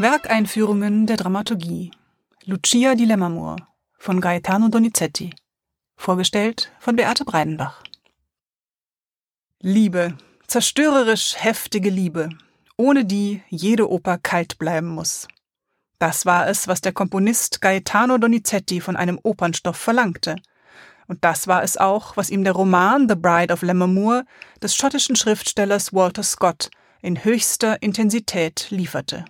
Werkeinführungen der Dramaturgie. Lucia di Lammermoor von Gaetano Donizetti. Vorgestellt von Beate Breidenbach. Liebe, zerstörerisch heftige Liebe, ohne die jede Oper kalt bleiben muss. Das war es, was der Komponist Gaetano Donizetti von einem Opernstoff verlangte. Und das war es auch, was ihm der Roman The Bride of Lammermoor des schottischen Schriftstellers Walter Scott in höchster Intensität lieferte.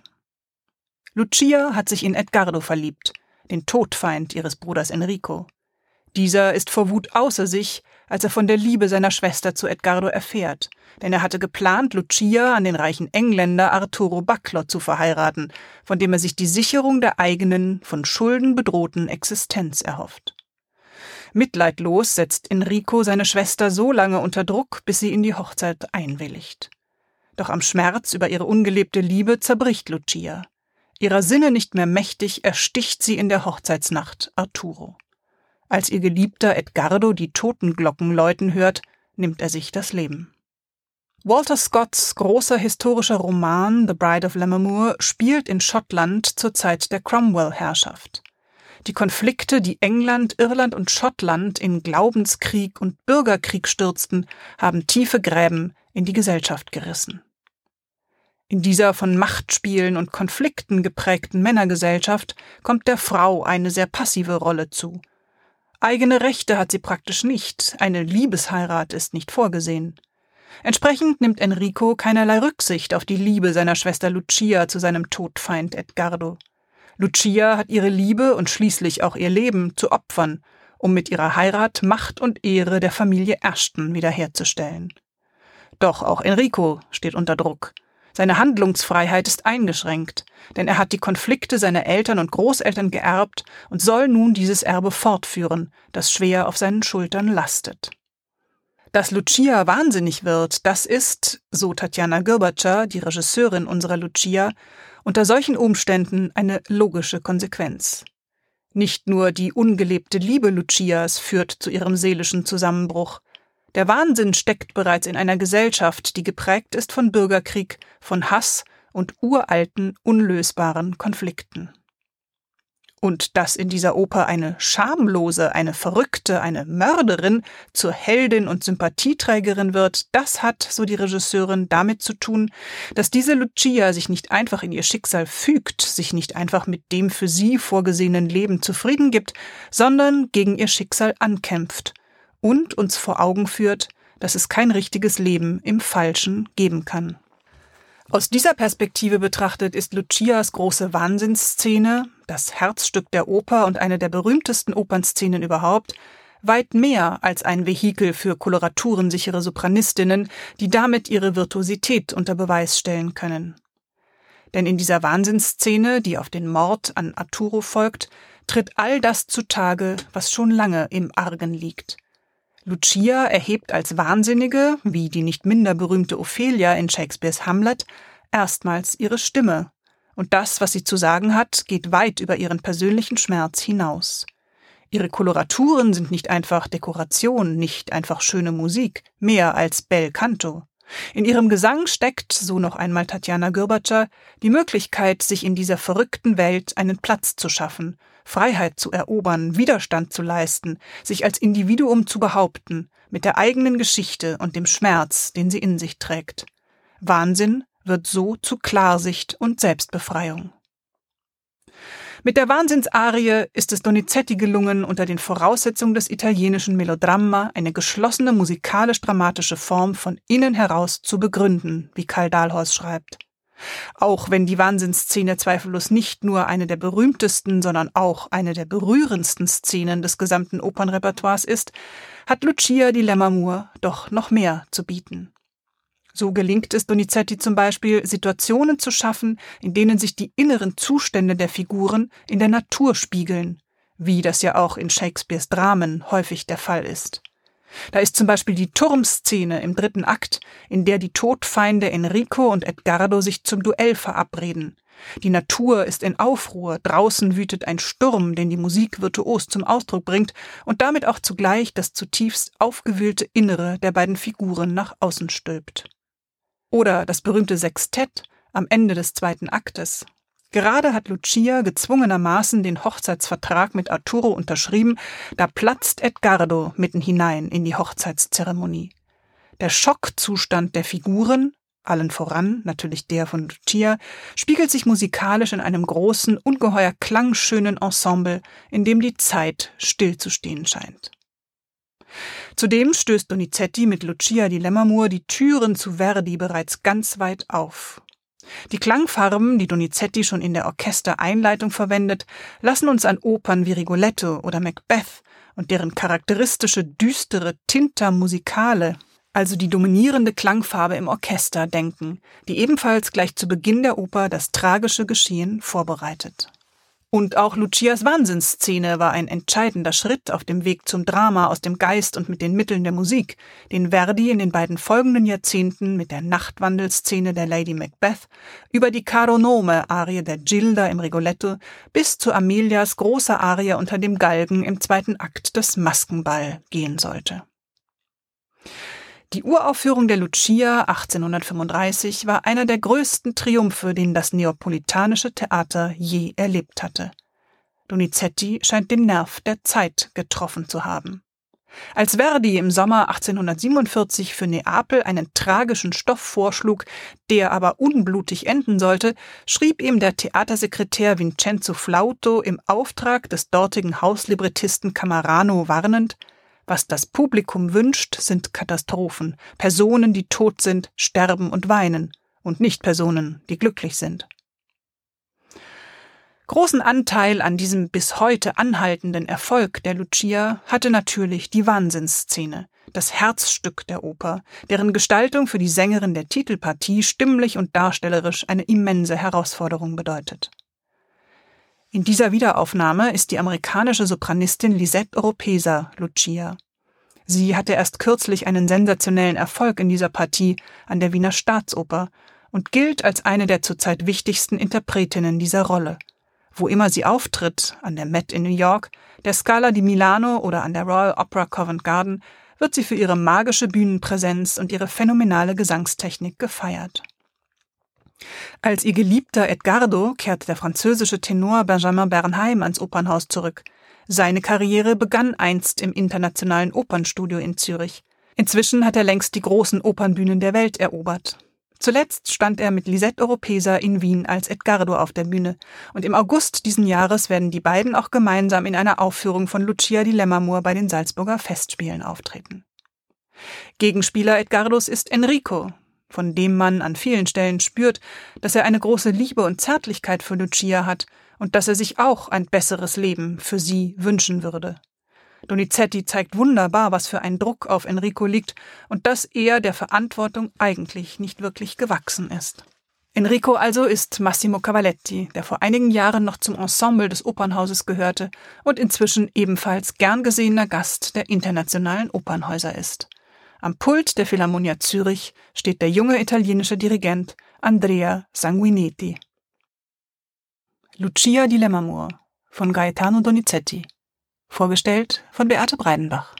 Lucia hat sich in Edgardo verliebt, den Todfeind ihres Bruders Enrico. Dieser ist vor Wut außer sich, als er von der Liebe seiner Schwester zu Edgardo erfährt, denn er hatte geplant, Lucia an den reichen Engländer Arturo Buckler zu verheiraten, von dem er sich die Sicherung der eigenen, von Schulden bedrohten Existenz erhofft. Mitleidlos setzt Enrico seine Schwester so lange unter Druck, bis sie in die Hochzeit einwilligt. Doch am Schmerz über ihre ungelebte Liebe zerbricht Lucia. Ihrer Sinne nicht mehr mächtig, ersticht sie in der Hochzeitsnacht Arturo. Als ihr Geliebter Edgardo die Totenglocken läuten hört, nimmt er sich das Leben. Walter Scotts großer historischer Roman The Bride of Lammermoor spielt in Schottland zur Zeit der Cromwell-Herrschaft. Die Konflikte, die England, Irland und Schottland in Glaubenskrieg und Bürgerkrieg stürzten, haben tiefe Gräben in die Gesellschaft gerissen. In dieser von Machtspielen und Konflikten geprägten Männergesellschaft kommt der Frau eine sehr passive Rolle zu. Eigene Rechte hat sie praktisch nicht, eine Liebesheirat ist nicht vorgesehen. Entsprechend nimmt Enrico keinerlei Rücksicht auf die Liebe seiner Schwester Lucia zu seinem Todfeind Edgardo. Lucia hat ihre Liebe und schließlich auch ihr Leben zu opfern, um mit ihrer Heirat Macht und Ehre der Familie Ashton wiederherzustellen. Doch auch Enrico steht unter Druck. Seine Handlungsfreiheit ist eingeschränkt, denn er hat die Konflikte seiner Eltern und Großeltern geerbt und soll nun dieses Erbe fortführen, das schwer auf seinen Schultern lastet. Dass Lucia wahnsinnig wird, das ist, so Tatjana Girbatscher, die Regisseurin unserer Lucia, unter solchen Umständen eine logische Konsequenz. Nicht nur die ungelebte Liebe Lucias führt zu ihrem seelischen Zusammenbruch, der Wahnsinn steckt bereits in einer Gesellschaft, die geprägt ist von Bürgerkrieg, von Hass und uralten, unlösbaren Konflikten. Und dass in dieser Oper eine schamlose, eine Verrückte, eine Mörderin zur Heldin und Sympathieträgerin wird, das hat, so die Regisseurin, damit zu tun, dass diese Lucia sich nicht einfach in ihr Schicksal fügt, sich nicht einfach mit dem für sie vorgesehenen Leben zufrieden gibt, sondern gegen ihr Schicksal ankämpft und uns vor Augen führt, dass es kein richtiges Leben im Falschen geben kann. Aus dieser Perspektive betrachtet ist Lucias große Wahnsinnsszene, das Herzstück der Oper und eine der berühmtesten Opernszenen überhaupt, weit mehr als ein Vehikel für koloraturen-sichere Sopranistinnen, die damit ihre Virtuosität unter Beweis stellen können. Denn in dieser Wahnsinnsszene, die auf den Mord an Arturo folgt, tritt all das zutage, was schon lange im Argen liegt. Lucia erhebt als Wahnsinnige, wie die nicht minder berühmte Ophelia in Shakespeares Hamlet, erstmals ihre Stimme. Und das, was sie zu sagen hat, geht weit über ihren persönlichen Schmerz hinaus. Ihre Koloraturen sind nicht einfach Dekoration, nicht einfach schöne Musik, mehr als Bel Canto. In ihrem Gesang steckt, so noch einmal Tatjana Gürbatscher, die Möglichkeit, sich in dieser verrückten Welt einen Platz zu schaffen, Freiheit zu erobern, Widerstand zu leisten, sich als Individuum zu behaupten, mit der eigenen Geschichte und dem Schmerz, den sie in sich trägt. Wahnsinn wird so zu Klarsicht und Selbstbefreiung. Mit der Wahnsinnsarie ist es Donizetti gelungen, unter den Voraussetzungen des italienischen Melodramma eine geschlossene musikalisch-dramatische Form von innen heraus zu begründen, wie Karl Dahlhorst schreibt. Auch wenn die Wahnsinnsszene zweifellos nicht nur eine der berühmtesten, sondern auch eine der berührendsten Szenen des gesamten Opernrepertoires ist, hat Lucia di Lammermoor doch noch mehr zu bieten. So gelingt es Donizetti zum Beispiel, Situationen zu schaffen, in denen sich die inneren Zustände der Figuren in der Natur spiegeln, wie das ja auch in Shakespeares Dramen häufig der Fall ist. Da ist zum Beispiel die Turmszene im dritten Akt, in der die Todfeinde Enrico und Edgardo sich zum Duell verabreden. Die Natur ist in Aufruhr, draußen wütet ein Sturm, den die Musik virtuos zum Ausdruck bringt und damit auch zugleich das zutiefst aufgewühlte Innere der beiden Figuren nach außen stülpt. Oder das berühmte Sextett am Ende des zweiten Aktes. Gerade hat Lucia gezwungenermaßen den Hochzeitsvertrag mit Arturo unterschrieben, da platzt Edgardo mitten hinein in die Hochzeitszeremonie. Der Schockzustand der Figuren, allen voran natürlich der von Lucia, spiegelt sich musikalisch in einem großen, ungeheuer klangschönen Ensemble, in dem die Zeit stillzustehen scheint. Zudem stößt Donizetti mit Lucia di Lammermoor die Türen zu Verdi bereits ganz weit auf. Die Klangfarben, die Donizetti schon in der Orchestereinleitung verwendet, lassen uns an Opern wie Rigoletto oder Macbeth und deren charakteristische düstere Tinta musicale, also die dominierende Klangfarbe im Orchester, denken, die ebenfalls gleich zu Beginn der Oper das tragische Geschehen vorbereitet. Und auch Lucias Wahnsinnsszene war ein entscheidender Schritt auf dem Weg zum Drama aus dem Geist und mit den Mitteln der Musik, den Verdi in den beiden folgenden Jahrzehnten mit der Nachtwandelszene der Lady Macbeth über die Caronome-Arie der Gilda im Rigoletto bis zu Amelias großer Arie unter dem Galgen im zweiten Akt des Maskenball gehen sollte. Die Uraufführung der Lucia 1835 war einer der größten Triumphe, den das neapolitanische Theater je erlebt hatte. Donizetti scheint den Nerv der Zeit getroffen zu haben. Als Verdi im Sommer 1847 für Neapel einen tragischen Stoff vorschlug, der aber unblutig enden sollte, schrieb ihm der Theatersekretär Vincenzo Flauto im Auftrag des dortigen Hauslibrettisten Camarano warnend, was das Publikum wünscht, sind Katastrophen, Personen, die tot sind, sterben und weinen, und nicht Personen, die glücklich sind. Großen Anteil an diesem bis heute anhaltenden Erfolg der Lucia hatte natürlich die Wahnsinnsszene, das Herzstück der Oper, deren Gestaltung für die Sängerin der Titelpartie stimmlich und darstellerisch eine immense Herausforderung bedeutet. In dieser Wiederaufnahme ist die amerikanische Sopranistin Lisette Oropesa Lucia. Sie hatte erst kürzlich einen sensationellen Erfolg in dieser Partie an der Wiener Staatsoper und gilt als eine der zurzeit wichtigsten Interpretinnen dieser Rolle. Wo immer sie auftritt, an der Met in New York, der Scala di Milano oder an der Royal Opera Covent Garden, wird sie für ihre magische Bühnenpräsenz und ihre phänomenale Gesangstechnik gefeiert. Als ihr geliebter Edgardo kehrt der französische Tenor Benjamin Bernheim ans Opernhaus zurück. Seine Karriere begann einst im Internationalen Opernstudio in Zürich. Inzwischen hat er längst die großen Opernbühnen der Welt erobert. Zuletzt stand er mit Lisette Oropesa in Wien als Edgardo auf der Bühne, und im August diesen Jahres werden die beiden auch gemeinsam in einer Aufführung von Lucia di Lammermoor bei den Salzburger Festspielen auftreten. Gegenspieler Edgardos ist Enrico, von dem man an vielen Stellen spürt, dass er eine große Liebe und Zärtlichkeit für Lucia hat und dass er sich auch ein besseres Leben für sie wünschen würde. Donizetti zeigt wunderbar, was für ein Druck auf Enrico liegt und dass er der Verantwortung eigentlich nicht wirklich gewachsen ist. Enrico also ist Massimo Cavaletti, der vor einigen Jahren noch zum Ensemble des Opernhauses gehörte und inzwischen ebenfalls gern gesehener Gast der internationalen Opernhäuser ist. Am Pult der Philharmonia Zürich steht der junge italienische Dirigent Andrea Sanguinetti. Lucia di Lammermoor von Gaetano Donizetti. Vorgestellt von Beate Breidenbach.